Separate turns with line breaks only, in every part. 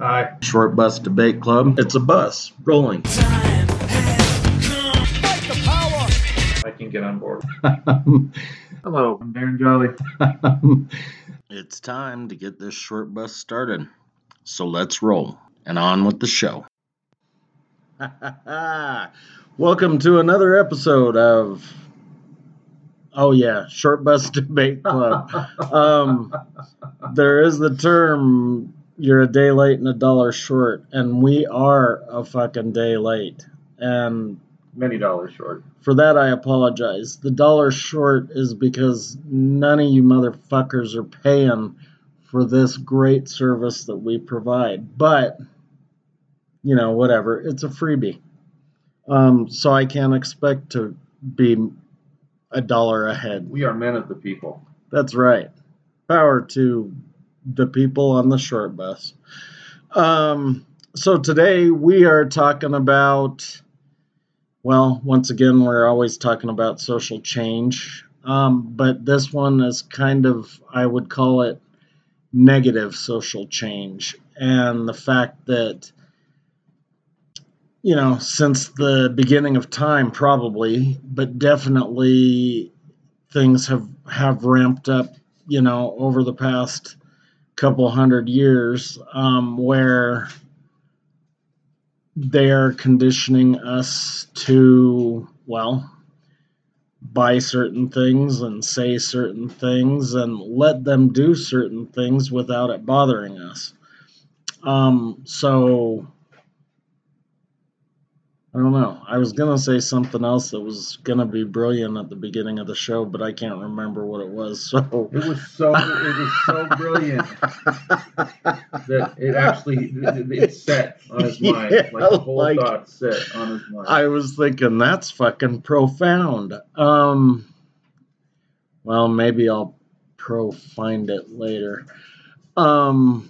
Aye.
Short Bus Debate Club. It's a bus rolling.
I can get on board. Hello, I'm Darren Jolly.
it's time to get this short bus started. So let's roll and on with the show. Welcome to another episode of Oh yeah, short bus debate club. um, there is the term you're a day late and a dollar short, and we are a fucking day late. And
Many dollars short.
for that, I apologize. The dollar short is because none of you motherfuckers are paying for this great service that we provide. But, you know, whatever. It's a freebie. Um, so I can't expect to be a dollar ahead.
We are men of the people.
That's right. Power to the people on the short bus. Um, so today we are talking about, well, once again, we're always talking about social change. Um, but this one is kind of, I would call it negative social change. And the fact that, you know, since the beginning of time, probably, but definitely things have, have ramped up, you know, over the past couple hundred years um, where they are conditioning us to, well, buy certain things and say certain things and let them do certain things without it bothering us. Um, so, I don't know. I was going to say something else that was going to be brilliant at the beginning of the show, but I can't remember what it was. So,
It was so it was so brilliant that it actually it, it set on his mind.
Yeah,
like the whole
like-
thought set on his mind.
I was thinking that's fucking profound. Um, well, maybe I'll pro find it later. Um,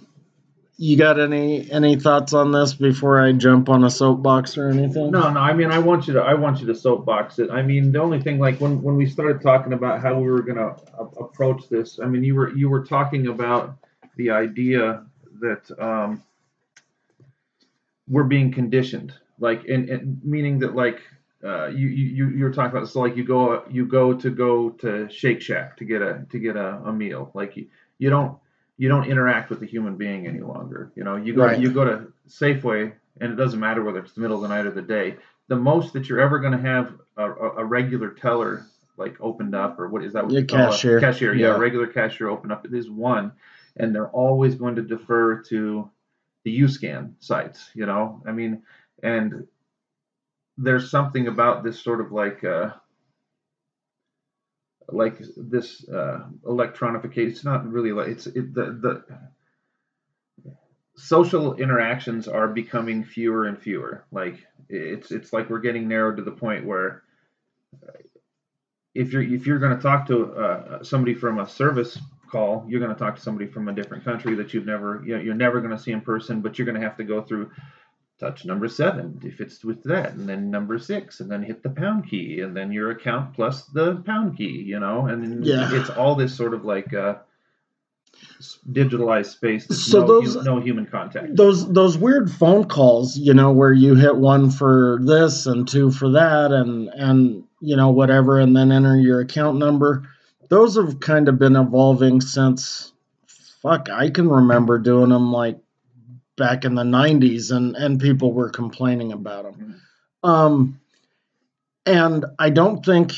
you got any any thoughts on this before I jump on a soapbox or anything?
No, no. I mean, I want you to. I want you to soapbox it. I mean, the only thing, like when when we started talking about how we were gonna a- approach this, I mean, you were you were talking about the idea that um, we're being conditioned, like, and, and meaning that like. Uh, you, you you you're talking about so like you go you go to go to Shake Shack to get a to get a, a meal like you, you don't you don't interact with the human being any longer you know you go
Right.
you go to Safeway and it doesn't matter whether it's the middle of the night or the day the most that you're ever going to have a, a, regular teller like opened up or what is that what
Yeah,
call it?
cashier.
cashier yeah,
Yeah.
regular cashier open up is one and they're always going to defer to the UScan sites you know I mean and there's something about this sort of like uh like this uh electronification it's not really like it's it, the the social interactions are becoming fewer and fewer. Like it's it's like we're getting narrowed to the point where if you're if you're going to talk to uh, somebody from a service call you're going to talk to somebody from a different country that you've never you know, you're never going to see in person but you're going to have to go through touch number seven if it's with that and then number six and then hit the pound key and then your account plus the pound key you know and then
Yeah.
it's all this sort of like uh digitalized space
So
no,
those-
hu- no human contact
those those weird phone calls, you know, where you hit one for this and two for that and and you know whatever and then enter your account number. Those have kind of been evolving since fuck, I can remember doing them like back in the 90s and and people were complaining about them. Um and I don't think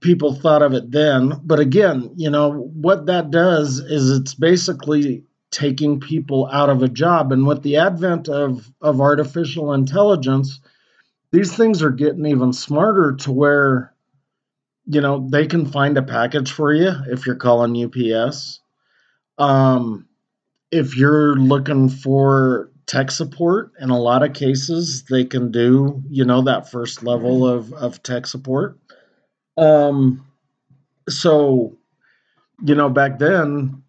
people thought of it then, but again, you know, what that does is it's basically taking people out of a job. And with the advent of, of artificial intelligence, these things are getting even smarter to where, you know, they can find a package for you if you're calling UPS. Um, if you're looking for tech support, in a lot of cases, they can do, you know, that first level of, of tech support. Um, so, you know, back then,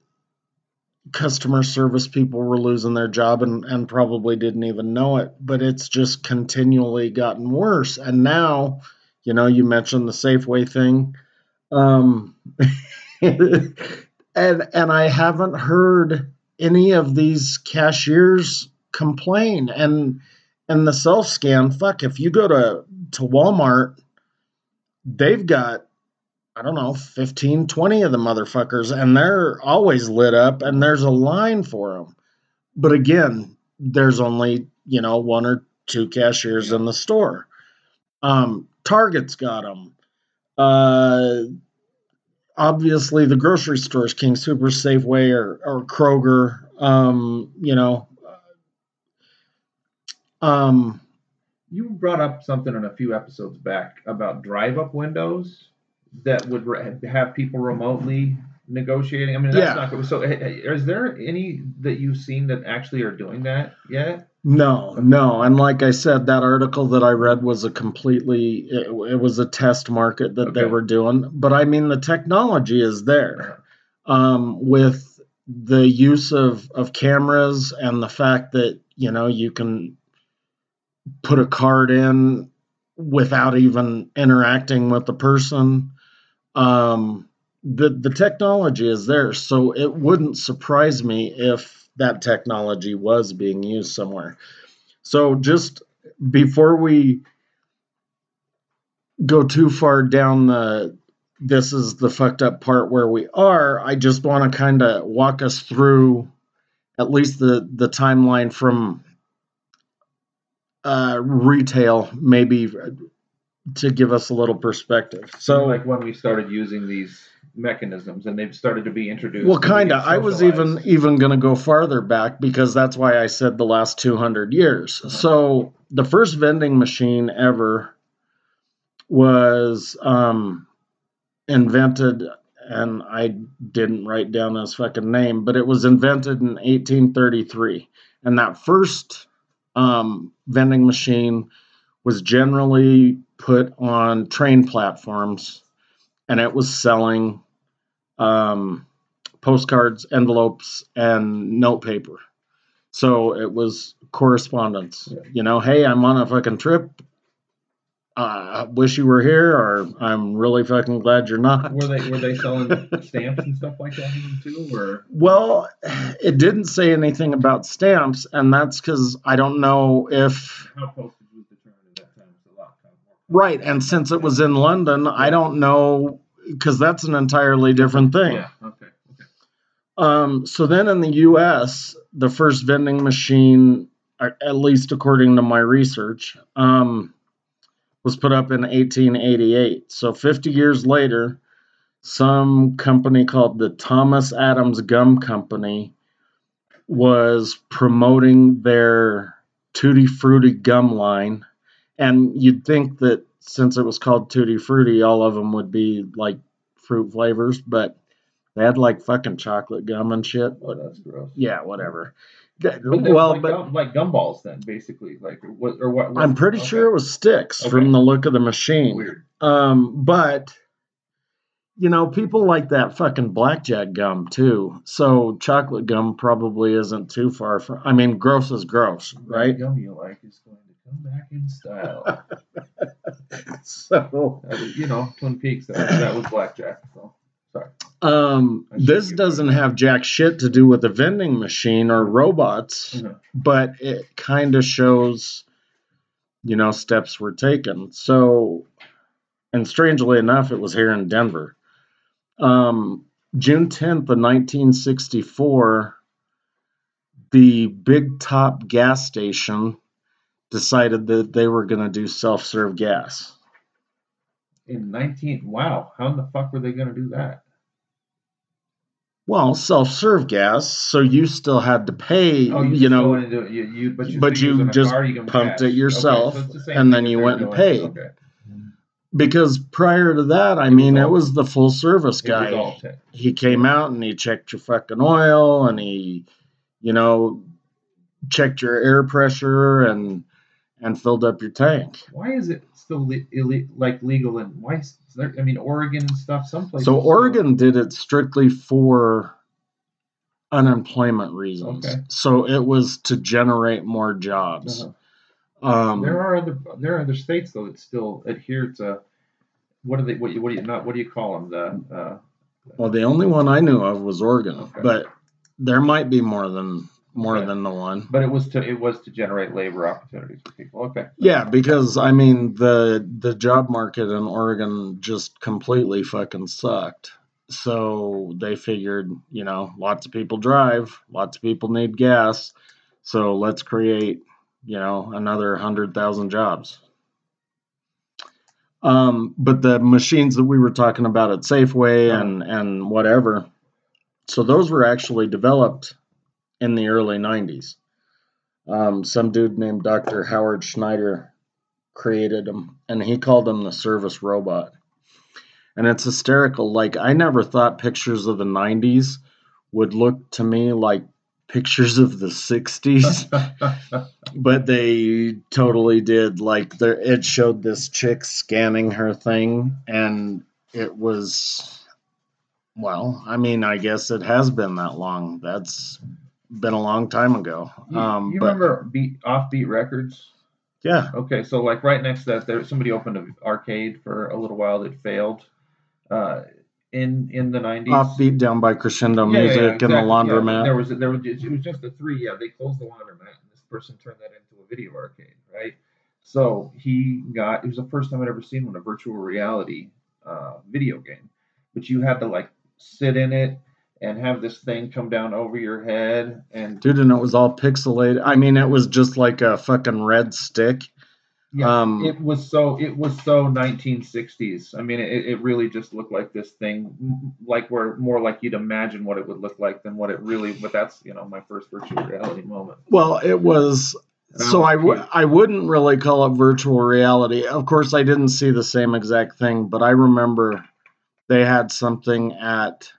customer service people were losing their job and, and probably didn't even know it, but it's just continually gotten worse. And now, you know, you mentioned the Safeway thing. Um, and and I haven't heard any of these cashiers complain. And and the self scan fuck if you go to to Walmart they've got I don't know 15 20 of the motherfuckers and they're always lit up and there's a line for them but again there's only you know one or two cashiers in the store. Um Target's got them uh obviously the grocery stores, King Super, Safeway, or, or Kroger, um, you know. Um,
You brought up something in a few episodes back about drive-up windows that would re- have people remotely negotiating. I mean, that's
Yeah.
not good. So, h- h- is there any that you've seen that actually are doing that yet?
No, no, and like I said, that article that I read was a completely it, it was a test market that they were doing. But I mean, the technology is there. um, with the use of, of cameras and the fact that you know you can put a card in without even interacting with the person um, the the technology is there so it wouldn't surprise me if that technology was being used somewhere. So just before we go too far down the this is the fucked up part where we are i just want to kind of walk us through at least the the timeline from uh retail maybe to give us a little perspective.
So,
so
like when we started using these mechanisms and they've started to be introduced.
well kind of i was even even going to go farther back because that's why i said the last 200 years. So the first vending machine ever was um invented and i didn't write down his fucking name but it was invented in 1833 and that first um vending machine was generally put on train platforms and it was selling um, postcards, envelopes, and note paper. So it was correspondence. You know, hey, I'm on a fucking trip. Uh, I wish you were here, or I'm really fucking glad you're not.
Were they were they selling stamps and stuff like that too, or
Well, it didn't say anything about stamps, and that's because I don't know if.
how postage was determined at that time? It's a lot kind of more.
Right, and since it was in London, I don't know because that's an entirely different thing.
Yeah. Okay. Okay.
Um, so then in the U.S., the first vending machine, at least according to my research, um, was put up in 1888. So 50 years later, some company called the Thomas Adams Gum Company was promoting their Tutti Frutti gum line. And you'd think that since it was called Tutti Frutti, all of them would be like fruit flavors, but they had like fucking chocolate gum and shit.
Oh, that's gross.
Yeah, whatever.
But
well,
like,
but
gum, like gumballs then, basically, like what or what?
I'm pretty
okay.
sure it was sticks
Okay.
from the look of the machine.
Weird.
Um, but you know, people like that fucking blackjack gum too. So chocolate gum probably isn't too far from. I mean, gross is gross, right?
gum you like is going come back in style.
So,
you know, Twin Peaks. That, that was blackjack. So sorry.
um, this doesn't
you-
have jack shit to do with a vending machine or robots.
Mhm.
but it kind of shows you know steps were taken so and strangely enough it was here in denver um, june 10th of 1964 the big top gas station decided that they were going to do self-serve gas
In 19. Wow. How in the fuck were they going to do that?
well self-serve gas so you still had to pay
Oh,
you,
just
know
go in and do it. You, you, but you,
But you
use in a
just
car, you
pumped
cash.
it yourself,
Okay, so
and then you went and paid.
Okay.
because prior to that i
It
mean it was the full service guy he came out and he checked your fucking oil and he you know checked your air pressure and and filled up your tank
Why is it still le- ille- like legal and why? Is there, I mean, Oregon and stuff. Some places.
so
still-
oregon did it strictly for unemployment reasons
Okay.
so it was to generate more jobs
Uh-huh.
um
There are other there are other states though that still adhere to what do they what you what do you not what do you call them the uh,
well the only one i knew of was oregon
Okay.
but there might be more than more
Okay.
than the one.
But it was to it was to generate labor opportunities for people. Okay.
Yeah, because I mean the the job market in Oregon just completely fucking sucked. So they figured, you know, lots of people drive, lots of people need gas. So let's create, you know, another hundred thousand jobs. Um, but the machines that we were talking about at Safeway and and whatever, so those were actually developed in the early '90s. Um, some dude named Dr. Howard Schneider created them, and he called them the service robot. And it's hysterical. Like I never thought pictures of the '90s would look to me like pictures of the '60s but they totally did like there it showed this chick scanning her thing and it was well i mean i guess it has been that long that's been a long time ago
You,
um
you
but
remember beat offbeat records?
yeah
Okay, so like right next to that, there somebody opened an arcade for a little while that failed. Uh, in in the nineties.
offbeat down by crescendo
Yeah, yeah,
music
yeah,
and the
exactly,
laundromat
There was there was it was just the three. Yeah, they closed the laundromat, and this person turned that into a video arcade, right? So he got it was the first time I'd ever seen one a virtual reality uh, video game, but you had to like sit in it and have this thing come down over your head and
dude and it was all pixelated i mean it was just like a fucking red stick
yeah,
um
it was so it was so 1960s. I mean, it, it really just looked like this thing, like where more like you'd imagine what it would look like than what it really. But that's you know my first virtual reality moment.
well it was So I w-. I wouldn't really call it virtual reality. Of course, I didn't see the same exact thing, but I remember they had something at,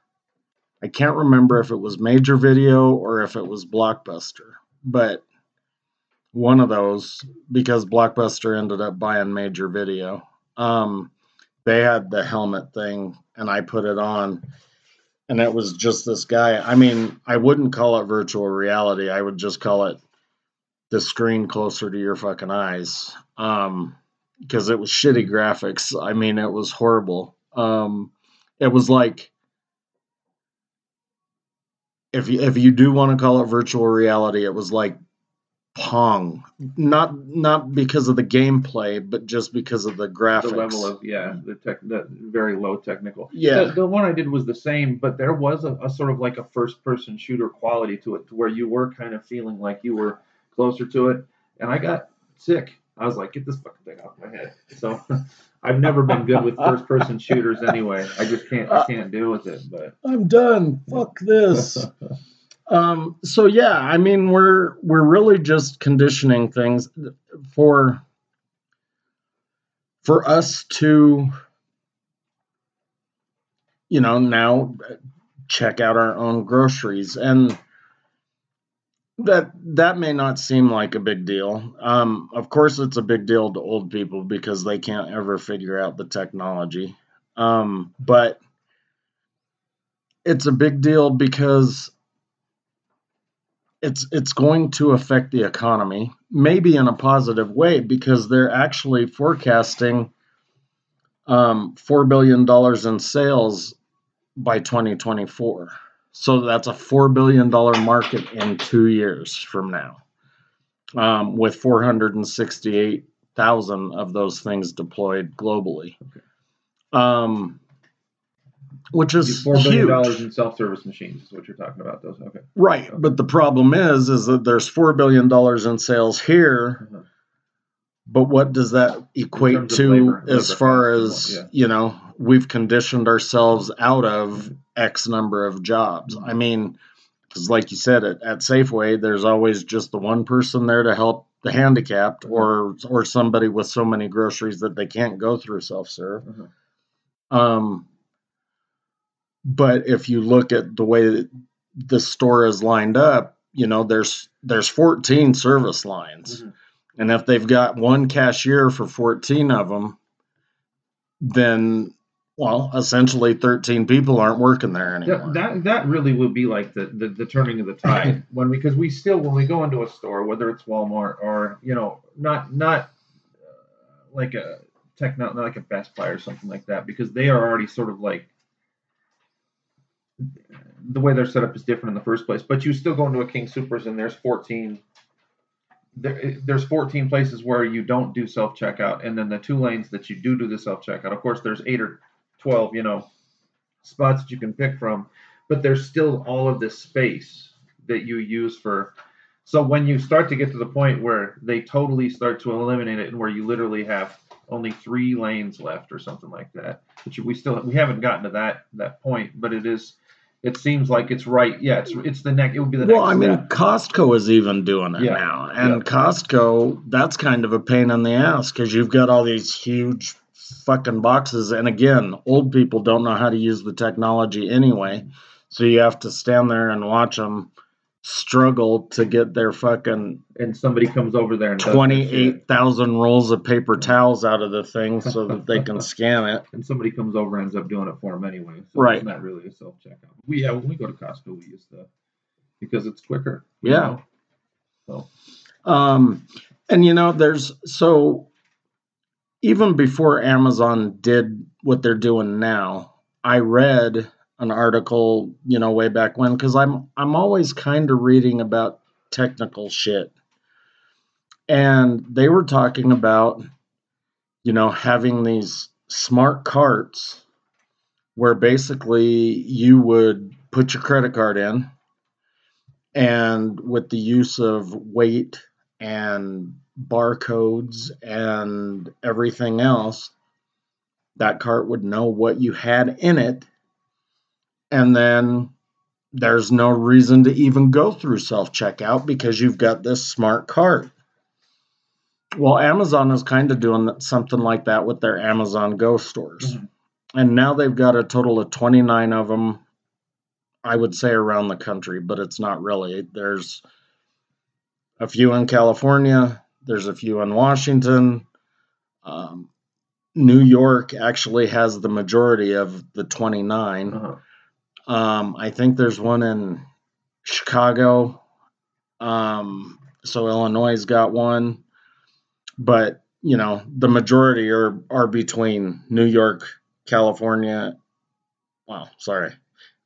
I can't remember if it was Major Video or if it was Blockbuster, but one of those because Blockbuster ended up buying Major Video. Um, they had the helmet thing, and I put it on, and it was just this guy. I mean, I wouldn't call it virtual reality. I would just call it the screen closer to your fucking eyes um because it was shitty graphics i mean it was horrible um it was like if you if you do want to call it virtual reality it was like pong. Not not because of the gameplay but just because of the graphics.
the level of yeah the tech the very low technical.
Yeah.
The, the one i did was the same but there was a, a sort of like a first person shooter quality to it to where you were kind of feeling like you were closer to it. And i got sick. I was like get this fucking thing off my head. So i've never been good with first person shooters anyway. I just can't i can't deal with it but
i'm done. Fuck this. Um, so yeah, I mean we're we're really just conditioning things for for us to you know now check out our own groceries. And that that may not seem like a big deal. Um, of course it's a big deal to old people because they can't ever figure out the technology. Um, but it's a big deal because it's it's going to affect the economy, maybe in a positive way, because they're actually forecasting um, four billion dollars in sales by 2024. So that's a four billion dollar market in two years from now, um, with 468,000 of those things deployed globally.
Okay.
Um, which is
four billion dollars in self-service machines is what you're talking about those okay
Right, but the problem is, is that there's four billion dollars in sales here,
Mhm.
but what does that equate to
labor-
as
labor
far as
what-
you know we've conditioned ourselves out of. X number of jobs? I mean, because like you said, at, at Safeway, there's always just the one person there to help the handicapped
Mhm.
or or somebody with so many groceries that they can't go through self serve.
Mhm.
Um, but if you look at the way that the store is lined up, you know, there's there's 14 service lines.
Mhm.
And if they've got one cashier for 14 of them, then well, essentially 13 people aren't working there anymore.
That, that that really would be like the, the, the turning of the tide when we because we still when we go into a store whether it's Walmart or you know not not uh, like a tech not like a Best Buy or something like that because they are already sort of like the way they're set up is different in the first place. But you still go into a King Soopers and there's 14. There, there's 14 places where you don't do self checkout, and then the two lanes that you do do the self checkout. Of course, there's eight or 12, you know, spots that you can pick from, but there's still all of this space that you use for. So when you start to get to the point where they totally start to eliminate it, and where you literally have only three lanes left or something like that, which we still we haven't gotten to that that point, but it is it seems like it's right. Yeah, it's it's the next. It would be the
Well,
next.
Well, I mean,
step.
Costco is even doing it
Yeah,
now, and
yeah.
Costco that's kind of a pain in the ass because you've got all these huge fucking boxes, and again, old people don't know how to use the technology anyway, so you have to stand there and watch them struggle to get their fucking
and somebody comes over there and does that shit.
twenty-eight thousand rolls of paper towels out of the thing so that they can scan it.
and somebody comes over and ends up doing it for them anyway. So
Right.
It's not really a self checkout. We yeah, when we go to Costco, we use the because it's quicker.
Yeah.
know? So
Um, and you know, there's so even before Amazon did what they're doing now, I read an article, you know, way back when because I'm I'm always kind of reading about technical shit, and they were talking about, you know, having these smart carts where basically you would put your credit card in and with the use of weight and barcodes and everything else, that cart would know what you had in it. And then there's no reason to even go through self checkout because you've got this smart cart. Well, Amazon is kind of doing something like that with their Amazon Go stores.
Mhm.
And now they've got a total of 29 of them I would say around the country, but it's not really. There's a few in California, there's a few in Washington. Um, New York actually has the majority of the 29.
uh-huh.
Um, I think there's one in Chicago. Um, so Illinois got one. But, you know, the majority are, are between New York, California. Well, sorry.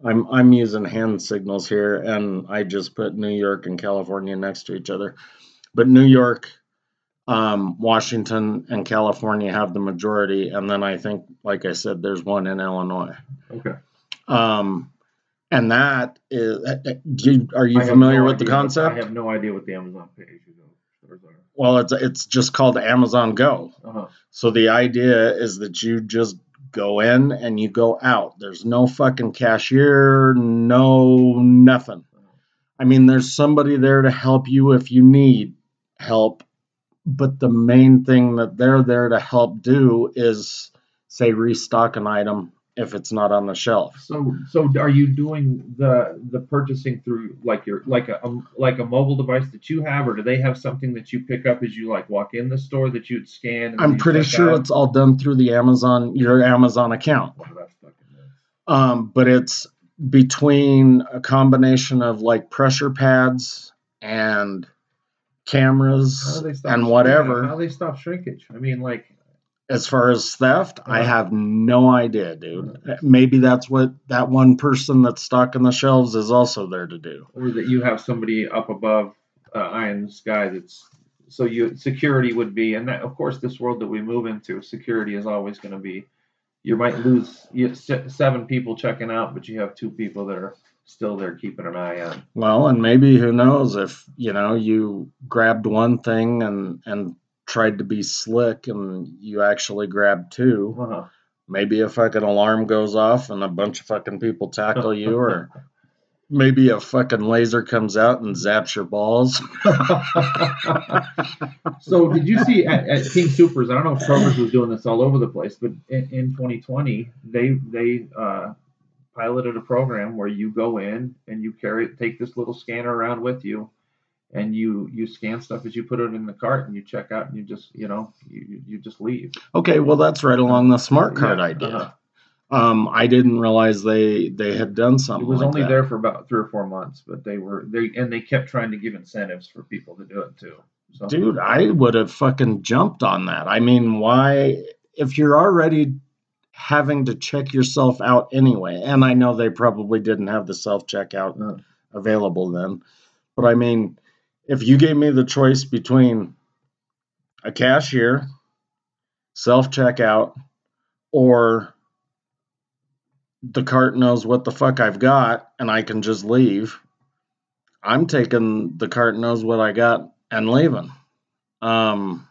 I'm I'm using hand signals here and I just put New York and California next to each other. But New York, um, Washington, and California have the majority, and then I think, like I said, there's one in Illinois.
Okay.
Um, and that is, do you, are you familiar
no
with the
idea what-
concept?
I have no idea what the Amazon page are.
Well, it's it's just called Amazon Go.
Uh-huh.
So the idea is that you just go in and you go out. There's no fucking cashier, no nothing. I mean, there's somebody there to help you if you need help, but the main thing that they're there to help do is say restock an item if it's not on the shelf.
So, so are you doing the the purchasing through like your like a um, like a mobile device that you have, or do they have something that you pick up as you like walk in the store that you'd scan?
I'm pretty sure
out?
it's all done through the Amazon your Amazon account.
Wow, that's fucking nuts.
Um, but it's between a combination of like pressure pads and cameras
do they stop?
and whatever.
how they stop shrinkage? I mean, like,
As far as theft, I have no idea, dude. Maybe that's what that one person that's stocking the shelves is also there to do.
or that you have somebody up above uh, eye in the sky that's so you security would be, and that of course this world that we move into, security is always going to be. You might lose you, seven people checking out, but you have two people that are still there keeping an eye on.
Well, and maybe who knows if you know you grabbed one thing and and tried to be slick and you actually grabbed two.
Uh-huh.
maybe a fucking alarm goes off and a bunch of fucking people tackle you or maybe a fucking laser comes out and zaps your balls
so did you see at, at King Soopers? I don't know if Kroger's was doing this all over the place, but in, in 2020 they they uh, piloted a program where you go in and you carry take this little scanner around with you, and you you scan stuff as you put it in the cart and you check out and you just you know you you- just leave.
okay well that's right along the smart cart
Yeah,
idea
uh-huh.
um i didn't realize they they had done something.
It was
like
only
that.
there for about three or four months, but they were they and they kept trying to give incentives for people to do it too. So
dude i would have fucking jumped on that i mean why if you're already having to check yourself out anyway. And I know they probably didn't have the self checkout
No.
available then. But I mean, if you gave me the choice between a cashier, self checkout, or the cart knows what the fuck I've got and I can just leave, I'm taking the cart knows what I got and leaving. Um,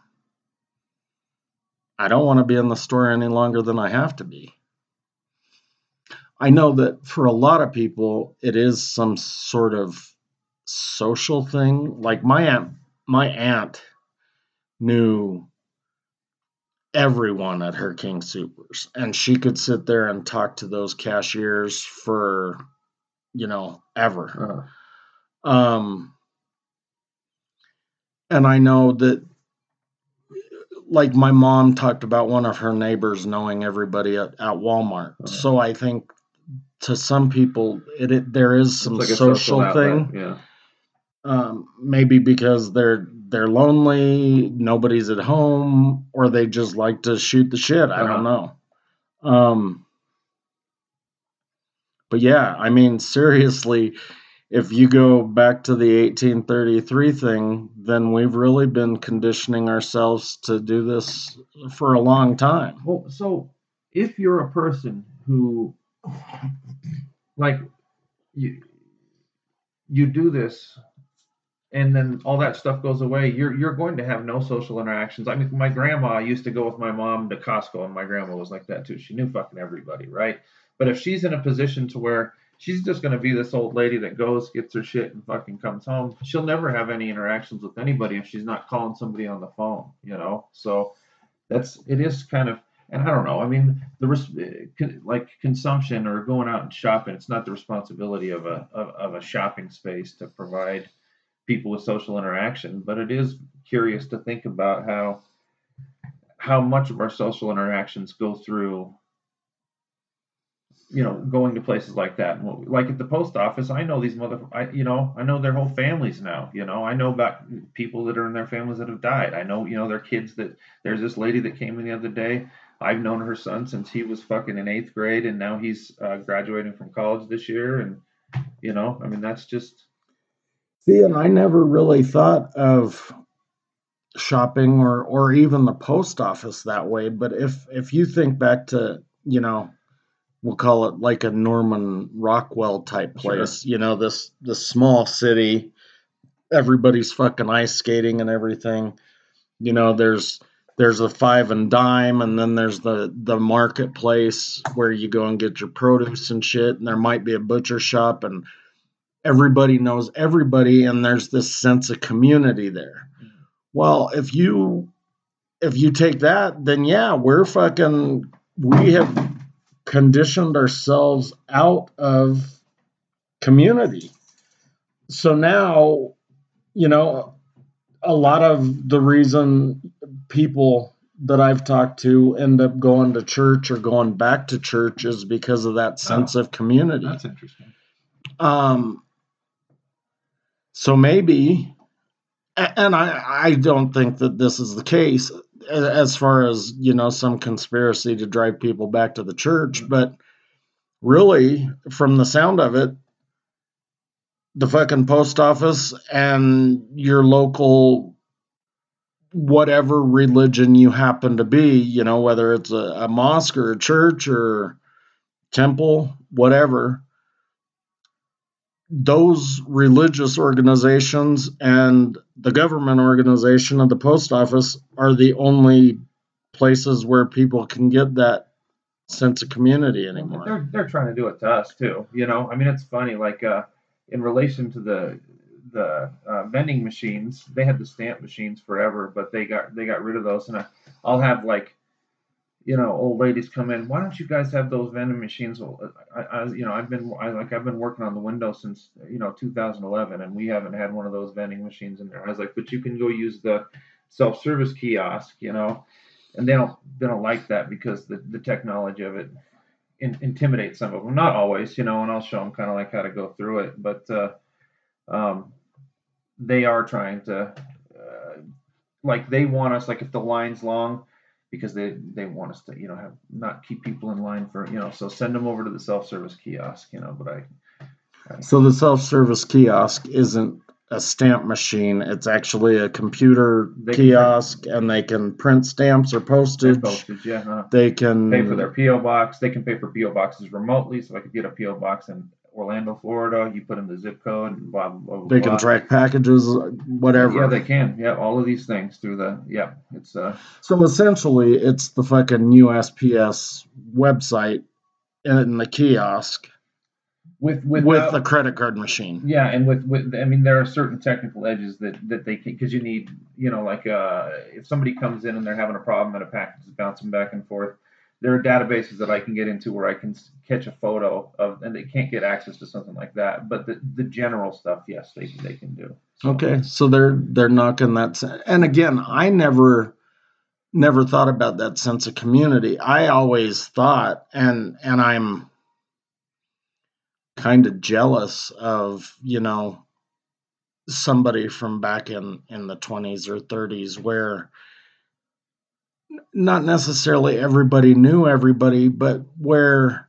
I don't want to be in the store any longer than I have to be. I know that for a lot of people, it is some sort of social thing. Like my aunt, my aunt knew everyone at her King Soopers, and she could sit there and talk to those cashiers for, you know, ever.
Uh,
Um, and I know that, like my mom talked about one of her neighbors knowing everybody at, at Walmart.
Uh-huh.
So I think to some people, it, it there is some
like a
social, thing.
Yeah.
Um, maybe because they're they're lonely, nobody's at home, or they just like to shoot the shit. I don't know. Um, but yeah, I mean, seriously, if you go back to the 1833 thing, then we've really been conditioning ourselves to do this for a long time.
Well, so if you're a person who, like, you you do this, and then all that stuff goes away, you're you're going to have no social interactions. I mean, my grandma used to go with my mom to Costco, and my grandma was like that too. She knew fucking everybody, right? But if she's in a position to where she's just going to be this old lady that goes, gets her shit, and fucking comes home, she'll never have any interactions with anybody if she's not calling somebody on the phone, you know. So that's it is kind of and I don't know. I mean, the res- like consumption or going out and shopping, it's not the responsibility of a of, of a shopping space to provide people with social interaction, but it is curious to think about how how much of our social interactions go through you know going to places like that. Like at the post office i know these mother I, you know i know their whole families now you know. I know about people that are in their families that have died. I know you know their kids that there's this lady that came in the other day. I've known her son since he was fucking in eighth grade and now he's uh, graduating from college this year and you know i mean that's just
See, and I never really thought of shopping or or even the post office that way. But if if you think back to you know, we'll call it like a Norman Rockwell type
Sure.
place. You know, this this small city, everybody's fucking ice skating and everything. You know, there's there's a five and dime, and then there's the the marketplace where you go and get your produce and shit. And there might be a butcher shop and everybody knows everybody and there's this sense of community there well if you if you take that then yeah we're fucking we have conditioned ourselves out of community so now you know a lot of the reason people that I've talked to end up going to church or going back to church is because of that sense of community.
that's interesting
Um, so maybe, and I, I don't think that this is the case as far as, you know, some conspiracy to drive people back to the church, mm-hmm. but really, from the sound of it, the fucking post office and your local whatever religion you happen to be, you know, whether it's a, a mosque or a church or temple, whatever, those religious organizations and the government organization of the post office are the only places where people can get that sense of community anymore.
They're they're trying to do it to us too. You know, I mean, it's funny. Like uh, in relation to the the uh, vending machines, they had the stamp machines forever, but they got they got rid of those. And I, I'll have like, you know, old ladies come in. Why don't you guys have those vending machines? I, I you know, I've been I, like I've been working on the window since you know 2011, and we haven't had one of those vending machines in there. I was like, but you can go use the self service kiosk, you know and they don't they don't like that because the, the technology of it in, intimidates some of them. Not always, you know, and I'll show them kind of like how to go through it, but uh, um, they are trying to uh, like they want us like if the line's long because they they want us to you know have not keep people in line for you know so send them over to the self service kiosk you know but I
So the self-service kiosk isn't a stamp machine. It's actually a computer kiosk, and they can print stamps or postage.
postage yeah huh?
They can
pay for their PO box. They can pay for PO boxes remotely. So I could get a PO box in Orlando, Florida. You put in the zip code and blah blah blah.
They can
blah.
track packages, whatever.
Yeah, they can. Yeah, all of these things through the yeah. It's uh
So essentially, it's the fucking USPS website in the kiosk
with with
with the credit card machine.
yeah, and with with I mean there are certain technical edges that that they can because you need you know like uh if somebody comes in and they're having a problem and a package is bouncing back and forth. There are databases that I can get into where I can catch a photo of, and they can't get access to something like that. But the, the general stuff, yes, they they can do. So-
Okay, so they're they're knocking that. And again, I never never thought about that sense of community. I always thought, and and I'm kind of jealous of you know somebody from back in in the 20s or 30s where not necessarily everybody knew everybody but where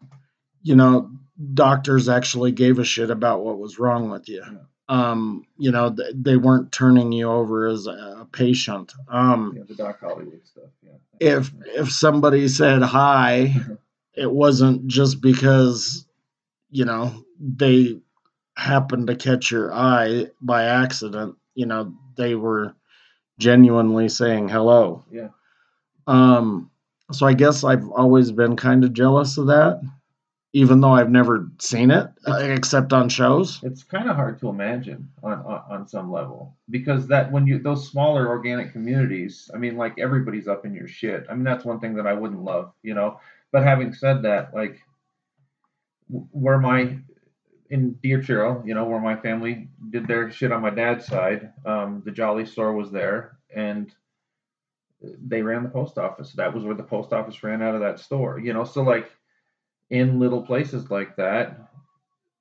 you know doctors actually gave a shit about what was wrong with you um you know th- they weren't turning you over as a patient um
Yeah, the Doc Hollywood stuff. Yeah.
if if somebody said hi it wasn't just because you know they happened to catch your eye by accident you know they were genuinely saying hello
Yeah.
Um so i guess i've always been kind of jealous of that even though i've never seen it uh, except on shows
It's kind of hard to imagine on, on on some level because that when you those smaller organic communities, I mean, like everybody's up in your shit. I mean, that's one thing that I wouldn't love, you know. But having said that, like where my in Deer Trail, you know, where my family did their shit on my dad's side, um, the Jolly store was there, and they ran the post office. That was where the post office ran out of that store, you know. So like in little places like that,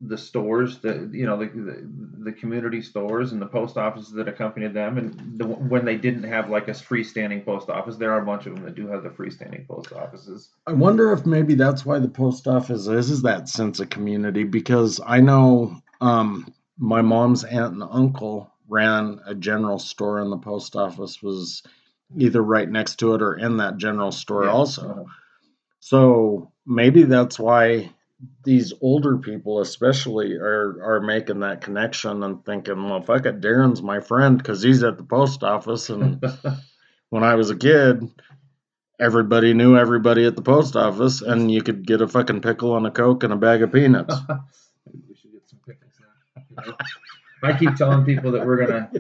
the stores that you know the, the the community stores and the post offices that accompanied them, and the, when they didn't have like a freestanding post office, there are a bunch of them that do have the freestanding post offices.
I wonder if maybe that's why the post office is, is that sense of community because I know um, my mom's aunt and uncle ran a general store and the post office was either right next to it or in that general store
Yeah,
also. So maybe that's why these older people especially are are making that connection and thinking, well, fuck it, Darren's my friend because he's at the post office and when I was a kid, everybody knew everybody at the post office, and you could get a fucking pickle and a coke and a bag of peanuts.
Maybe we should get some pickles now. I keep telling people that we're gonna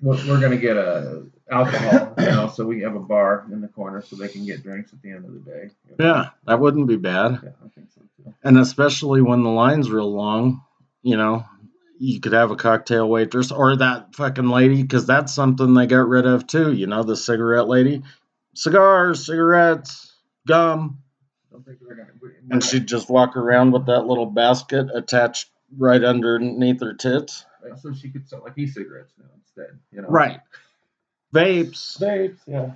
we're, we're gonna get a alcohol, you know, so we have a bar in the corner so they can get drinks at the end of the day. you know?
Yeah, that wouldn't be bad,
yeah, I think so too.
and especially when the line's real long, you know. You could have a cocktail waitress or that fucking lady, because that's something they got rid of too. You know, the cigarette lady, cigars, cigarettes, gum,
Don't think we're gonna. we- we're
and she'd just walk around with that little basket attached right underneath her tits.
so she could sell like e-cigarettes now instead, you know.
Right. Vapes,
Vapes, yeah.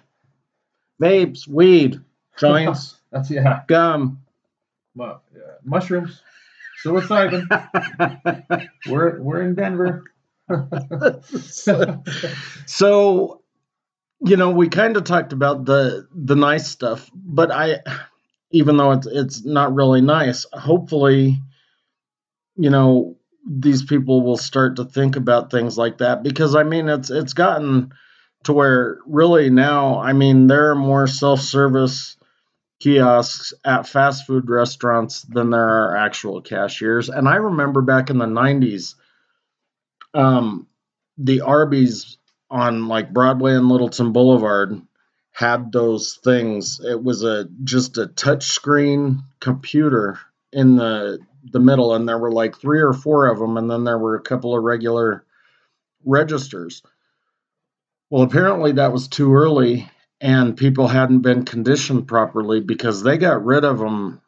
vapes, weed, joints,
That's yeah.
gum.
Mu- yeah. Mushrooms, psilocybin. we're we're in Denver.
so, you know, we kind of talked about the the nice stuff, but I, even though it's it's not really nice, hopefully, you know, these people will start to think about things like that because I mean, it's it's gotten to where really now, I mean, there are more self service kiosks at fast food restaurants than there are actual cashiers. And I remember back in the 90s, um, the Arby's on like Broadway and Littleton Boulevard had those things. It was a just a touch screen computer in the the middle, and there were like three or four of them, and then there were a couple of regular registers. Well, apparently that was too early, and people hadn't been conditioned properly because they got rid of them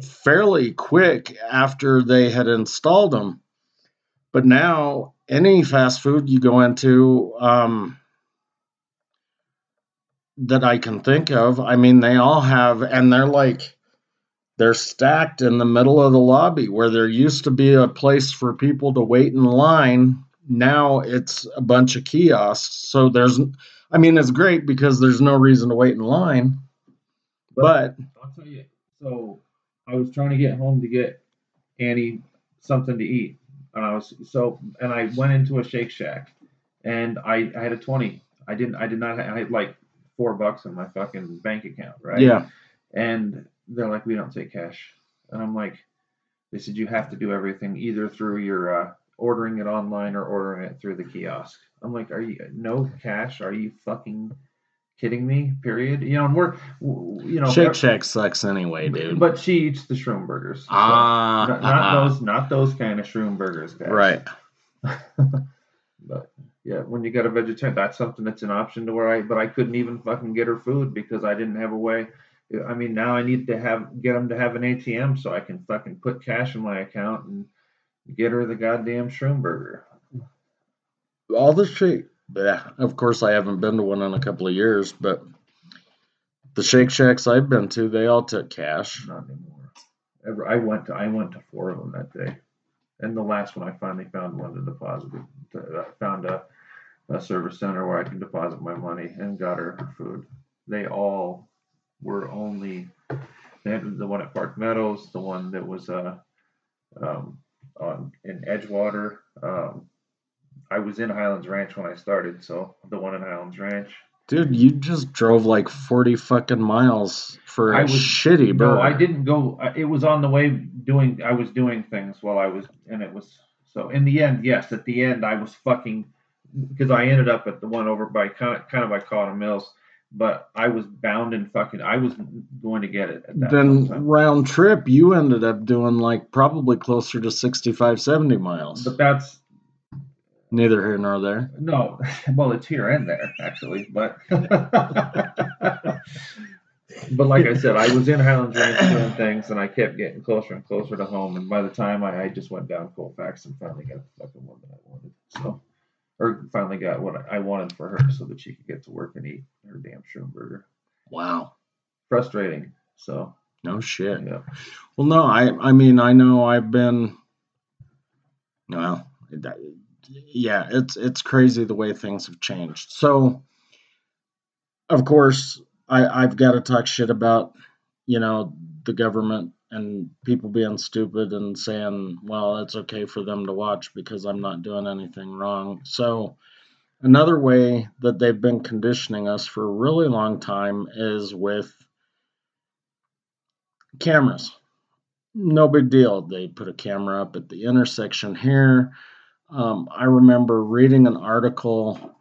fairly quick after they had installed them. But now, any fast food you go into, um, that I can think of. I mean, they all have, and they're like, they're stacked in the middle of the lobby where there used to be a place for people to wait in line. Now it's a bunch of kiosks. So there's, I mean, it's great because there's no reason to wait in line. But,
I'll tell you. So I was trying to get home to get Annie something to eat, and I was so, and I went into a Shake Shack, and I, I had a twenty. I didn't. I did not. Have, I had like four bucks in my fucking bank account, right?
yeah,
And they're like, we don't take cash, and I'm like, they said you have to do everything either through your uh, ordering it online or ordering it through the kiosk. I'm like, are you no cash? Are you fucking kidding me? Period. You know, and we're, you know,
Shake Shack sucks anyway, dude.
but she eats the shroom burgers. so-
ah,
not, not those, not those kind of shroom burgers, guys.
right.
But yeah, when you got a vegetarian, that's something that's an option to where I, but I couldn't even fucking get her food because I didn't have a way. I mean, now I need to have get them to have an ATM so I can fucking put cash in my account and get her the goddamn shroom burger.
all the shake yeah of course i haven't been to one in a couple of years but the shake shacks i've been to they all took cash
Not anymore. Ever, I went to I went to four of them that day, and the last one I finally found one to deposit. I found a, a service center where I can deposit my money and got her her food. They all were only they had the one at Park Meadows, the one that was uh um on in Edgewater. Um, I was in Highlands Ranch when I started, so the one in Highlands Ranch.
dude you just drove like 40 fucking miles for a
I was-
shitty burger
No, I didn't go. It was on the way doing. I was doing things while I was, and it was so. In the end, yes. At the end, I was fucking because I ended up at the one over by kind of, kind of by Cotton Mills, but I was bound and fucking. I was going to get it
then round trip you ended up doing like probably closer to 65 70 miles
But that's
neither here nor there
no. Well, it's here and there actually, but. But like I said, I was in Highlands Ranch doing things, and I kept getting closer and closer to home. And by the time I, I just went down Colfax and finally got the fucking one that I wanted, so or finally got what I wanted for her, so that she could get to work and eat her damn shroom burger.
wow
Frustrating. So
no shit
yeah,
Well, no, I I mean I know I've been. Well, that- yeah, it's it's crazy the way things have changed. So, of course, I I've got to talk shit about you know the government and people being stupid and saying, well, it's okay for them to watch because I'm not doing anything wrong. So. Another way that they've been conditioning us for a really long time is with cameras no big deal. They put a camera up at the intersection here. Um, I remember reading an article,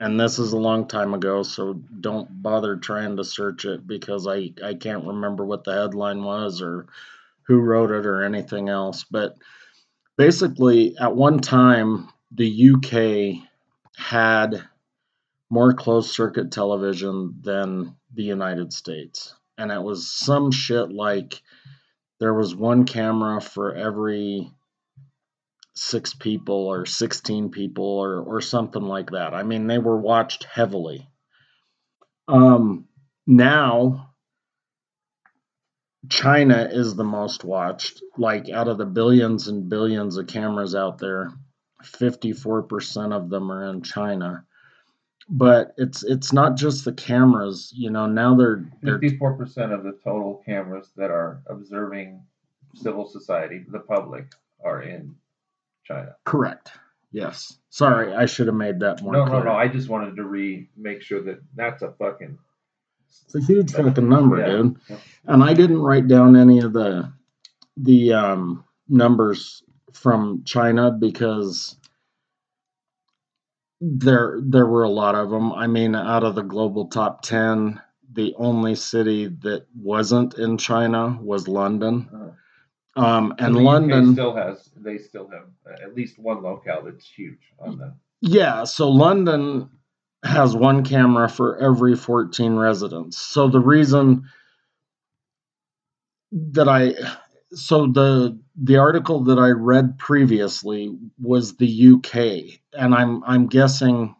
and this is a long time ago, so don't bother trying to search it because I, I can't remember what the headline was or who wrote it or anything else. But basically, at one time, the UK had more closed circuit television than the United States. And it was some shit like there was one camera for every six people or 16 people or, or something like that. I mean, they were watched heavily. Um, now, China is the most watched. Like out of the billions and billions of cameras out there, 54% of them are in China. But it's it's not just the cameras, you know. Now they're they're
fifty-four percent of the total cameras that are observing civil society, the public, are in China.
correct. Yes. Sorry, I should have made that more
No,
clear.
no, no. I just wanted to re make sure that that's a fucking
It's a huge fucking number,
Yeah.
dude. And I didn't write down any of the the um, numbers from China because there there were a lot of them. I mean, out of the global top ten, the only city that wasn't in China was London.
Uh,
Um, and
the UK
London,
still has they still have uh, at least one locale that's huge on the
Yeah, so London has one camera for every 14 residents. So the reason that I so the the article that I read previously was the UK and I'm I'm guessing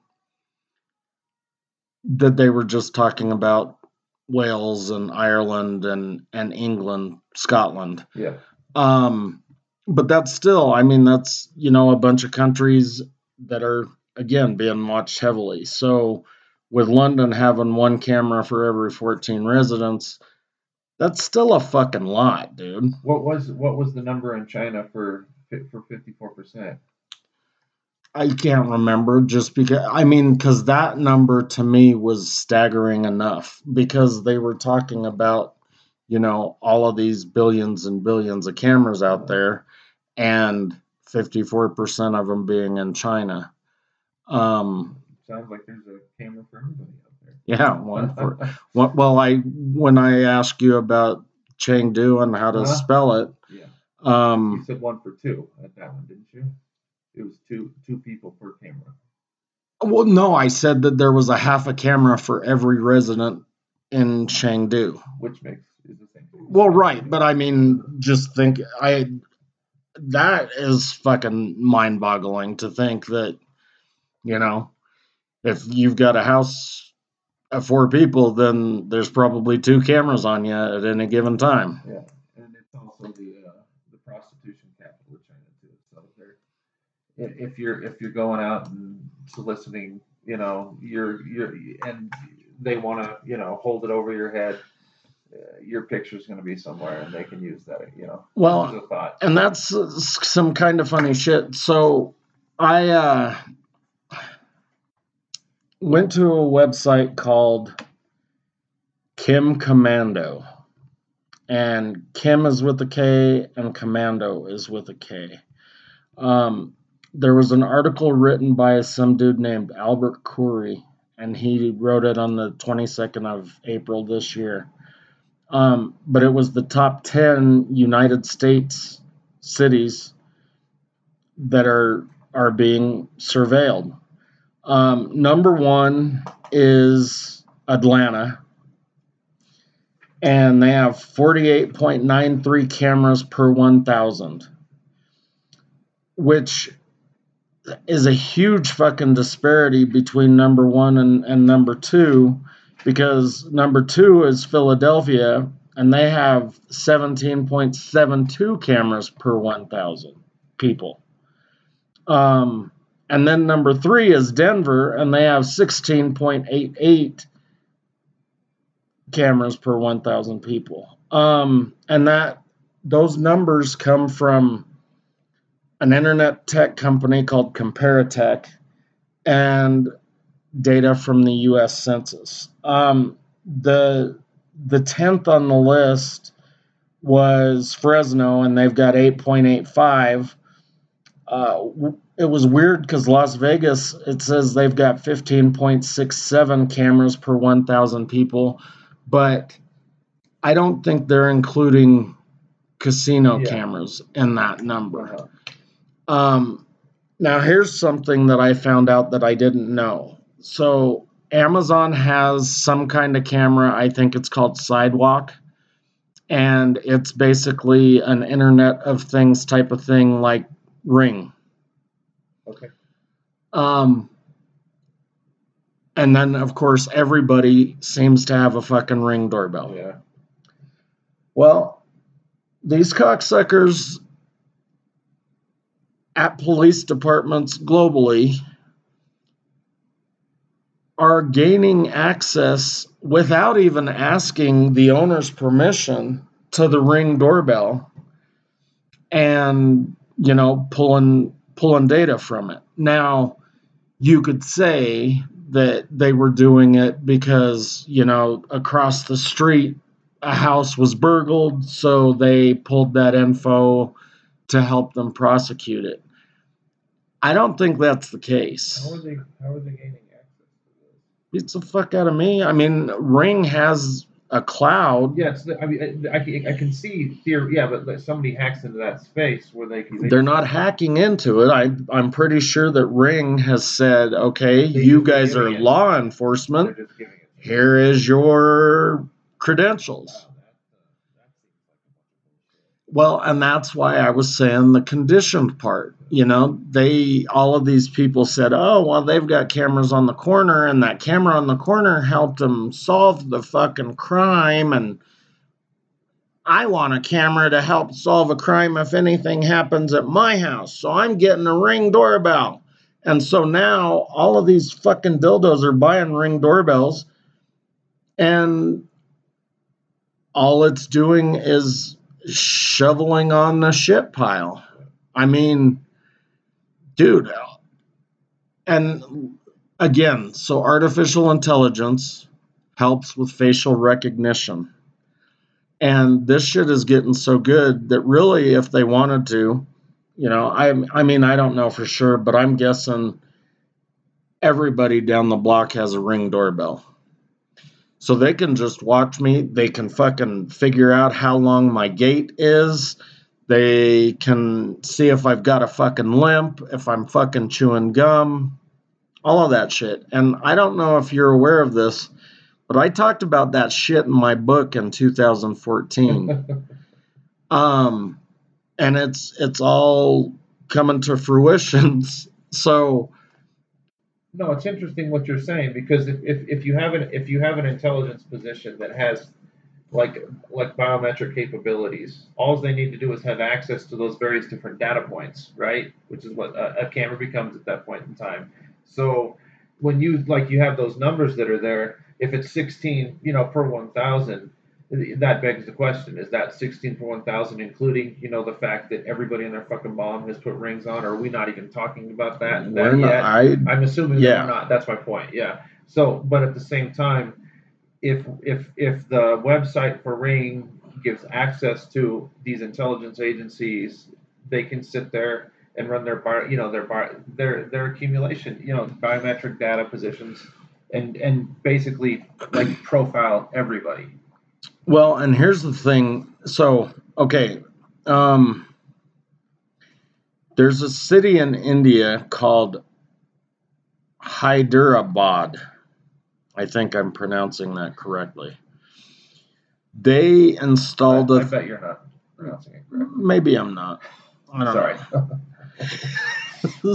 that they were just talking about Wales and Ireland and and England, Scotland.
Yeah.
Um, but that's still, I mean, that's you know a bunch of countries that are again being watched heavily. So with London having one camera for every 14 residents, that's still a fucking lot, dude.
What was what was the number in China for for fifty four percent?
I can't remember just because I mean cuz that number to me was staggering enough because they were talking about you know all of these billions and billions of cameras out there and 54% of them being in China. Um
Sounds like there's a camera for everybody out there.
yeah, one for Well, well, I when I asked you about Chengdu and how to
Uh-huh.
spell it,
yeah. You
um,
said one for two at that one, didn't you? It was two two people per camera.
well, no, I said that there was a half a camera for every resident in Chengdu.
which makes is the same. thing.
Well, right, but I mean, just think, I that is fucking mind-boggling to think that, you know, if you've got a house of four people, then there's probably two cameras on you at any given time.
Yeah, and it's also the uh, the prostitution capital of China too. So if you're if you're going out and soliciting, you know, you're you're and they want to you know hold it over your head. Uh, your picture's going to be somewhere, and they can use that. You know,
Well,
as a thought.
and that's some kind of funny shit. So I uh, went to a website called Kim Komando, and Kim is with a K, and Komando is with a K. Um, there was an article written by some dude named Albert Curry, and he wrote it on the 22nd of April this year. Um, but it was the top 10 United States cities that are are being surveilled. Um, number one is Atlanta, and they have 48.93 cameras per 1,000, which is a huge fucking disparity between number one and, and number two because number two is Philadelphia, and they have 17.72 cameras per 1,000 people. Um, and then number three is Denver, and they have 16.88 cameras per 1,000 people. Um, and that those numbers come from an internet tech company called Comparitech and data from the U.S. Census. Um, the the tenth on the list was Fresno, and they've got 8.85. Uh, it was weird because Las Vegas, it says they've got 15.67 cameras per 1,000 people, but I don't think they're including casino
Yeah.
cameras in that number.
Uh-huh.
Um, now, here's something that I found out that I didn't know. So, Amazon has some kind of camera, I think it's called Sidewalk, and it's basically an Internet of Things type of thing like Ring.
Okay.
Um, and then, of course, everybody seems to have a fucking Ring doorbell.
Yeah.
Well, these cocksuckers at police departments globally are gaining access without even asking the owner's permission to the ring doorbell and you know pulling pulling data from it now you could say that they were doing it because you know across the street a house was burgled so they pulled that info to help them prosecute it i don't think that's the case
How are they? How are they gaining?
Beats the fuck out of me. I mean, Ring has a cloud.
The, I mean, I, I, can- I can see theory. Yeah, but like somebody hacks into that space where they can. They,
They're not hacking into it. I, I'm pretty sure that Ring has said, okay, you guys are
it.
law enforcement.
just giving it. to
Here is your credentials.
Wow, that, uh, that seems like a bunch of bullshit.
Well, and that's why I was saying the conditioned part. You know, they all of these people said, "Oh, well, they've got cameras on the corner, and that camera on the corner helped them solve the fucking crime." And I want a camera to help solve a crime if anything happens at my house, so I'm getting a ring doorbell. And so now all of these fucking dildos are buying ring doorbells, and all it's doing is shoveling on the shit pile. I mean, dude, and again, so artificial intelligence helps with facial recognition. And this shit is getting so good that really, if they wanted to, you know, I, I mean, I don't know for sure, but I'm guessing everybody down the block has a ring doorbell. So they can just watch me. They can fucking figure out how long my gait is. They can see if I've got a fucking limp, if I'm fucking chewing gum, all of that shit. And I don't know if you're aware of this, but I talked about that shit in my book in 2014. um, and it's it's all coming to fruition. So
no, it's interesting what you're saying because if, if, if you have an if you have an intelligence position that has like like biometric capabilities, all they need to do is have access to those various different data points, right? Which is what a, a camera becomes at that point in time. So when you like you have those numbers that are there, if it's 16, you know, per 1,000, that begs the question: Is that 16 for 1,000, including you know the fact that everybody in their fucking mom has put rings on? Or are we not even talking about that, that
not,
yet?
I,
I'm assuming
yeah.
we're not. That's my point. Yeah. So, but at the same time, if if if the website for Ring gives access to these intelligence agencies, they can sit there and run their bar, you know, their bar, their their accumulation, you know, biometric data positions, and and basically like profile everybody.
Well, and here's the thing. So, okay, um, there's a city in India called Hyderabad. I think I'm pronouncing that correctly. They installed
I,
a.
I bet you're not pronouncing it correctly.
Maybe I'm not. I don't
Sorry.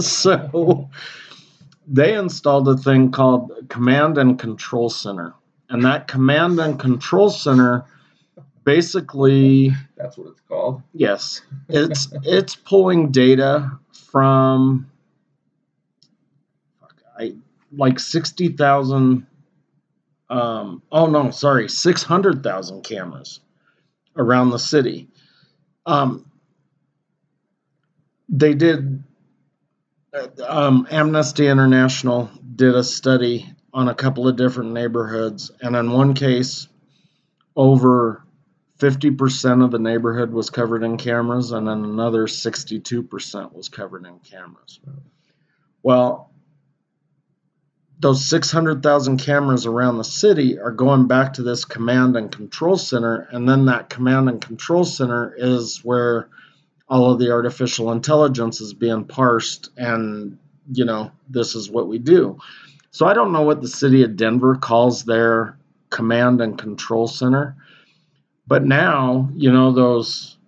so they installed a thing called Command and Control Center. And that Command and Control Center basically
That's what it's called.
yes, it's it's pulling data from I like 60,000 um oh no, sorry, 600,000 cameras around the city. Um they did uh, um, Amnesty International did a study on a couple of different neighborhoods, and in one case, over 50% of the neighborhood was covered in cameras, and then another 62% was covered in cameras. Well, those 600,000 cameras around the city are going back to this command and control center, and then that command and control center is where all of the artificial intelligence is being parsed and you know this is what we do so i don't know what the city of denver calls their command and control center but now you know those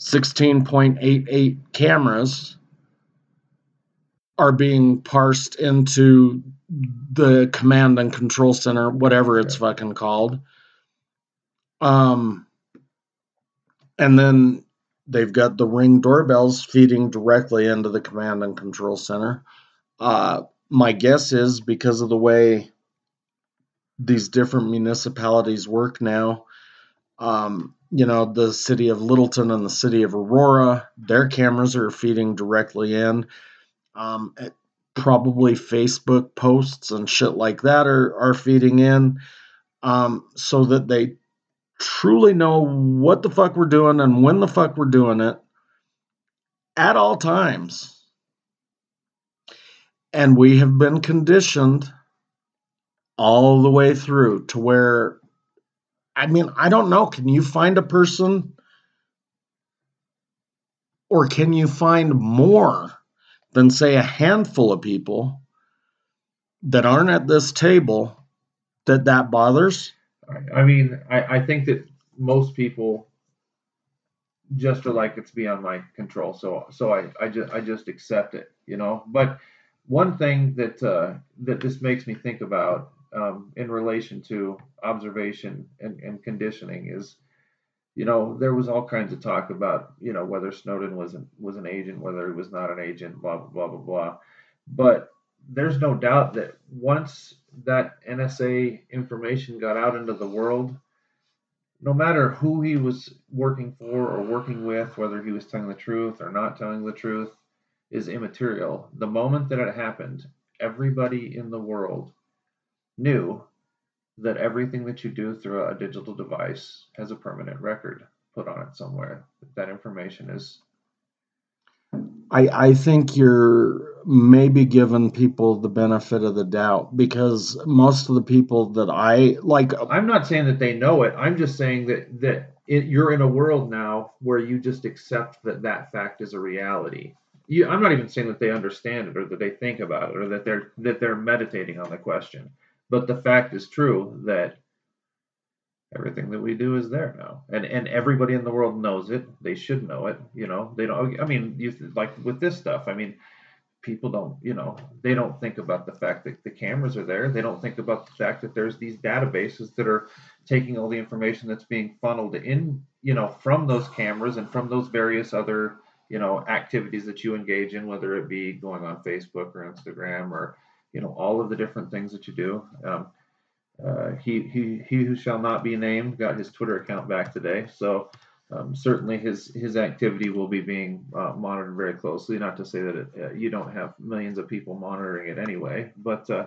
16.88 cameras are being parsed into the command and control center whatever it's fucking called um and then they've got the ring doorbells feeding directly into the command and control center. Uh, my guess is because of the way these different municipalities work now, um, you know, the city of Littleton and the city of Aurora, their cameras are feeding directly in. Um, it- probably Facebook posts and shit like that are, are feeding in um, so that they truly know what the fuck we're doing and when the fuck we're doing it at all times. And we have been conditioned all the way through to where, I mean, I don't know. Can you find a person or can you find more than, say, a handful of people that aren't at this table that that bothers?
I mean, I, I think that most people just are like it's beyond my control. So so I I just I just accept it, you know. But one thing that uh, that this makes me think about um, in relation to observation and, and conditioning is, you know, there was all kinds of talk about, you know, whether Snowden was an, was an agent, whether he was not an agent, blah blah blah blah blah. But there's no doubt that once that NSA information got out into the world, no matter who he was working for or working with, whether he was telling the truth or not telling the truth, is immaterial. The moment that it happened, everybody in the world knew that everything that you do through a digital device has a permanent record put on it somewhere. That information is.
I, I think you're maybe giving people the benefit of the doubt because most of the people that I like.
I'm not saying that they know it. I'm just saying that that it, you're in a world now where you just accept that that fact is a reality. You, I'm not even saying that they understand it or that they think about it or that they're that they're meditating on the question. But the fact is true that everything that we do is there now, and and everybody in the world knows it. They should know it. You know, they don't. I mean, you like with this stuff. I mean, people don't. You know, they don't think about the fact that the cameras are there. They don't think about the fact that there's these databases that are taking all the information that's being funneled in. You know, from those cameras and from those various other you know activities that you engage in, whether it be going on Facebook or Instagram or you know all of the different things that you do. Um, uh, he, he, he who shall not be named got his Twitter account back today, so um, certainly his his activity will be being uh, monitored very closely. Not to say that it, uh, you don't have millions of people monitoring it anyway, but uh,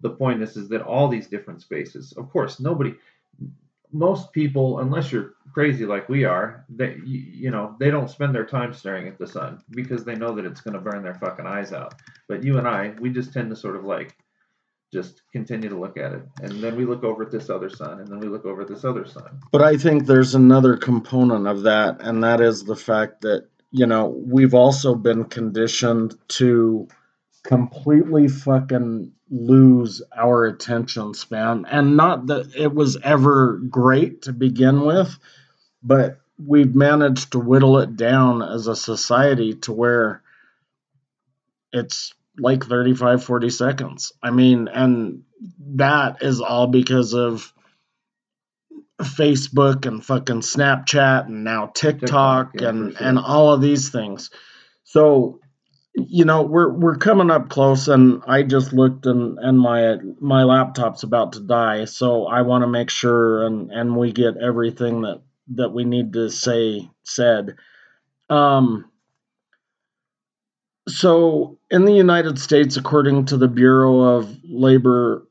the point is is that all these different spaces, of course, nobody most people, unless you're crazy like we are, they you, know they don't spend their time staring at the sun because they know that it's going to burn their fucking eyes out. But you and I, we just tend to sort of like just continue to look at it, and then we look over at this other sun, and then we look over at this other sun.
But I think there's another component of that, and that is the fact that you know we've also been conditioned to completely fucking lose our attention span. And not that it was ever great to begin with, but we've managed to whittle it down as a society to where it's like 35, 40 seconds. I mean, and that is all because of Facebook and fucking Snapchat and now TikTok, TikTok yeah, and, sure. and all of these things. So you know we're we're coming up close and i just looked and and my my laptop's about to die so i want to make sure and and we get everything that that we need to say said. Um so in the united states according to the bureau of labor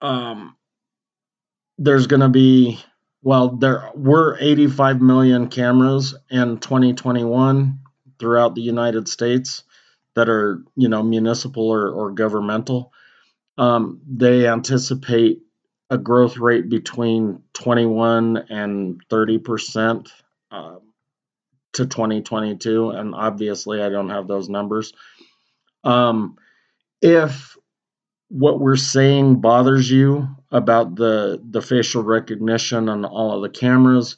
um there's going to be well there were 85 million cameras in 2021 throughout the United States that are, you know, municipal or, or governmental. Um, they anticipate a growth rate between 21 and 30 percent uh, to 2022, and obviously I don't have those numbers. Um, if what we're saying bothers you about the the facial recognition and all of the cameras,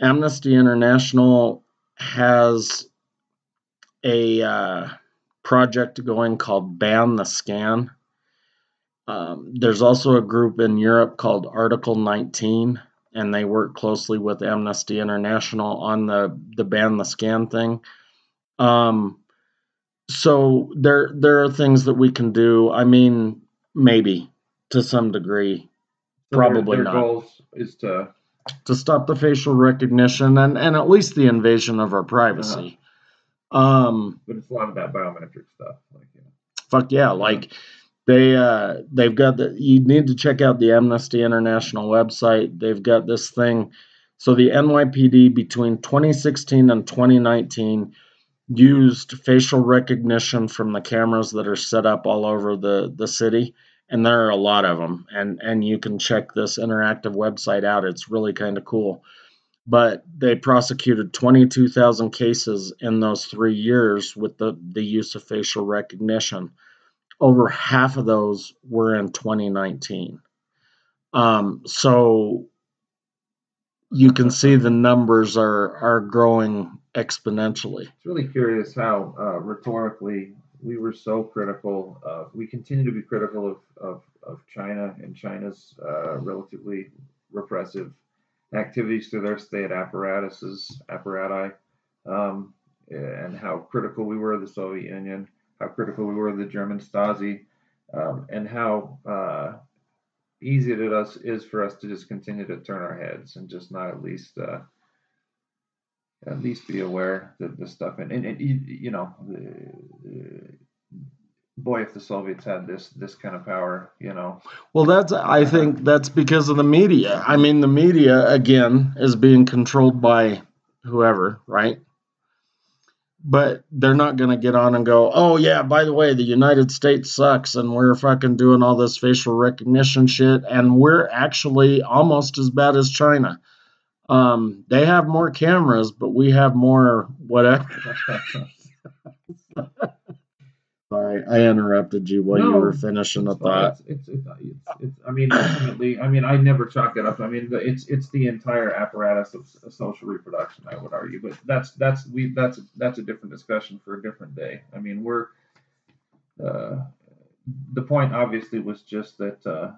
Amnesty International has a uh, project going called Ban the Scan. Um, there's also a group in Europe called Article 19, and they work closely with Amnesty International on the the ban the scan thing. Um, so there there are things that we can do. I mean, maybe to some degree, so probably their, their not. Goals
is to
to stop the facial recognition and and at least the invasion of our privacy. Um,
but it's a lot of that biometric stuff. Like,
know. Fuck yeah! Like they uh, they've got the. You need to check out the Amnesty International website. They've got this thing. So the NYPD between 2016 and 2019 used facial recognition from the cameras that are set up all over the the city and there are a lot of them and and you can check this interactive website out it's really kind of cool but they prosecuted 22,000 cases in those three years with the, the use of facial recognition. Over half of those were in 2019. Um, so you can see the numbers are are growing exponentially.
It's really curious how uh, rhetorically we were so critical. Of, we continue to be critical of, of, of China and China's uh, relatively repressive activities through their state apparatuses, apparati, um, and how critical we were of the Soviet Union, how critical we were of the German Stasi, um, and how uh, easy it is, is for us to just continue to turn our heads and just not at least uh, at least be aware that this stuff and, and, and you, you know the, boy if the soviets had this this kind of power you know.
Well that's i think that's because of the media. I mean the media again is being controlled by whoever right? But they're not going to get on and go oh yeah by the way the united states sucks and we're fucking doing all this facial recognition shit and we're actually almost as bad as china. Um, they have more cameras, but we have more whatever. Sorry, I interrupted you while no, you were finishing a thought.
It's, it's, it's, it's, I mean, ultimately, I mean, I never chalk it up. I mean, it's it's the entire apparatus of social reproduction. I would argue, but that's that's we that's that's a different discussion for a different day. I mean, we're uh, the point obviously was just that uh,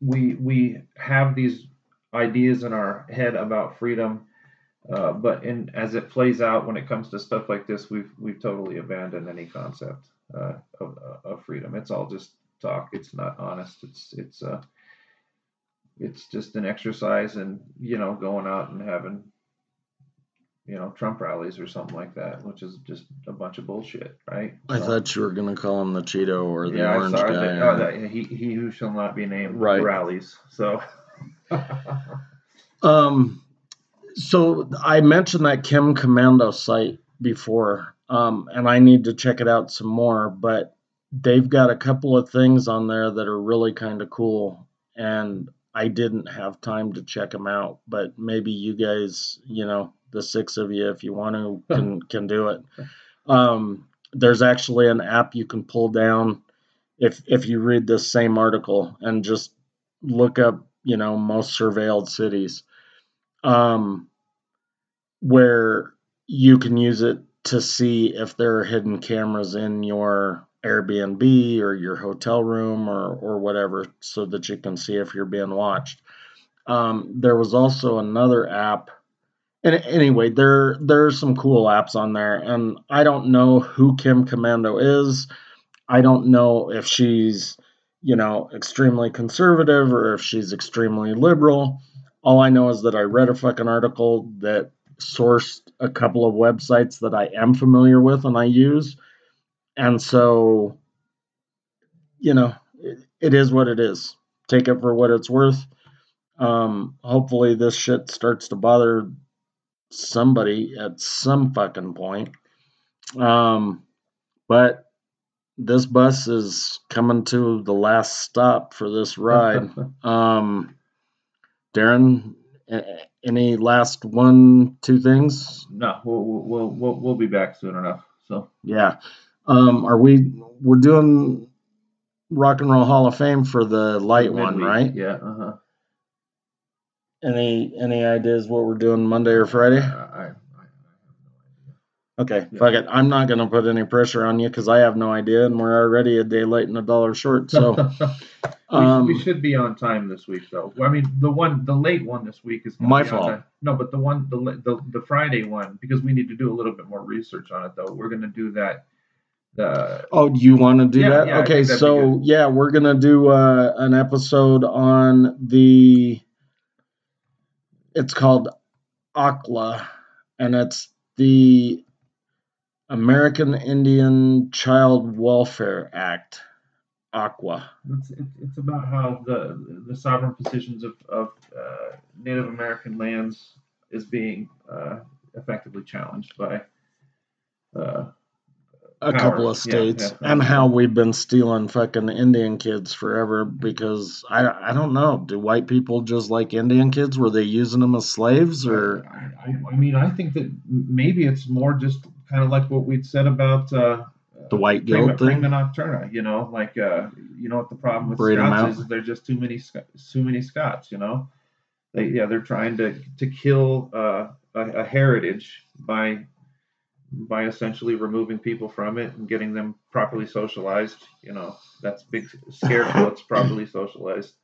we we have these ideas in our head about freedom, uh, but in as it plays out when it comes to stuff like this, we've we've totally abandoned any concept uh, of, of freedom. It's all just talk. It's not honest. It's it's uh it's just an exercise and you know going out and having you know, Trump rallies or something like that, which is just a bunch of bullshit, right?
I so, thought you were going to call him the Cheeto or the yeah, orange guy.
That, oh, that, he, he who shall not be named right. rallies. So,
um, so I mentioned that Kim Komando site before, um, and I need to check it out some more, but they've got a couple of things on there that are really kind of cool. And I didn't have time to check them out, but maybe you guys, you know, the six of you, if you want to, can can do it. Um, there's actually an app you can pull down if if you read this same article and just look up, you know, most surveilled cities, um, where you can use it to see if there are hidden cameras in your Airbnb or your hotel room or or whatever, so that you can see if you're being watched. Um, there was also another app and anyway, there there are some cool apps on there, and I don't know who Kim Komando is. I don't know if she's, you know, extremely conservative or if she's extremely liberal. All I know is that I read a fucking article that sourced a couple of websites that I am familiar with and I use. And so, you know, it, it is what it is. Take it for what it's worth. Um, hopefully, this shit starts to bother somebody at some fucking point. Um, but this bus is coming to the last stop for this ride. um, Darren, any last one, two things?
No, we'll we'll we'll we'll be back soon enough. So
yeah, um, are we? We're doing Rock and Roll Hall of Fame for the light one, right?
Yeah. Uh huh.
Any any ideas what we're doing Monday or Friday? Uh, I, I, Okay, yeah. fuck it. I'm not gonna put any pressure on you because I have no idea, and we're already a day late and a dollar short. So
we, um, we, should be on time this week, though. I mean, the one, the late one this week is
my fault.
No, but the one, the, the the Friday one, because we need to do a little bit more research on it, though. We're gonna do that. The
oh, you want to do yeah, that? Yeah, okay, so yeah, we're gonna do uh, an episode on the it's called ACLA, and it's the American Indian Child Welfare Act, ICWA.
It's, it's about how the the sovereign positions of, of uh, Native American lands is being uh, effectively challenged by uh,
a couple of states yeah, yeah. and how we've been stealing fucking Indian kids forever because I, I don't know. Do white people just like Indian kids? Were they using them as slaves or?
I, I, I mean, I think that maybe it's more just kind of like what we'd said about uh,
The white guilt thing.
prima nocturna. You know, like uh, you know what the problem with
Braid
Scots is, is there's just too many too many Scots. You know, they yeah they're trying to to kill uh, a, a heritage by by essentially removing people from it and getting them properly socialized. You know, that's big scare quotes properly socialized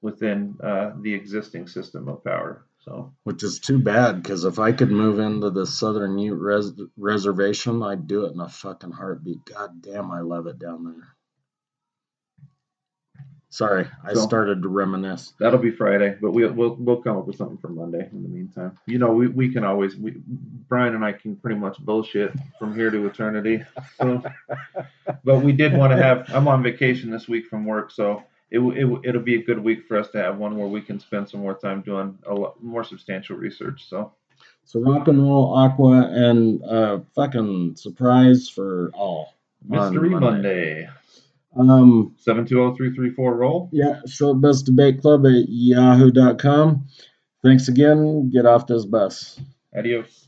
within uh, the existing system of power. So
Which is too bad because if I could move into the Southern Ute res- reservation, I'd do it in a fucking heartbeat. God damn, I love it down there. Sorry, I
So-
started to reminisce.
that'll be Friday, but we'll we'll we'll come up with something for Monday. In the meantime, you know, we, we can always we Brian and I can pretty much bullshit from here to eternity. So, but we did want to have. I'm on vacation this week from work, so it, it it'll be a good week for us to have one where we can spend some more time doing a lot more substantial research. So
So rock and roll ICWA and uh fucking surprise for all.
mystery Monday,
Um
seven two zero three three four roll.
yeah, short bus debate club at yahoo.com. Thanks again. Get off this bus.
Adios.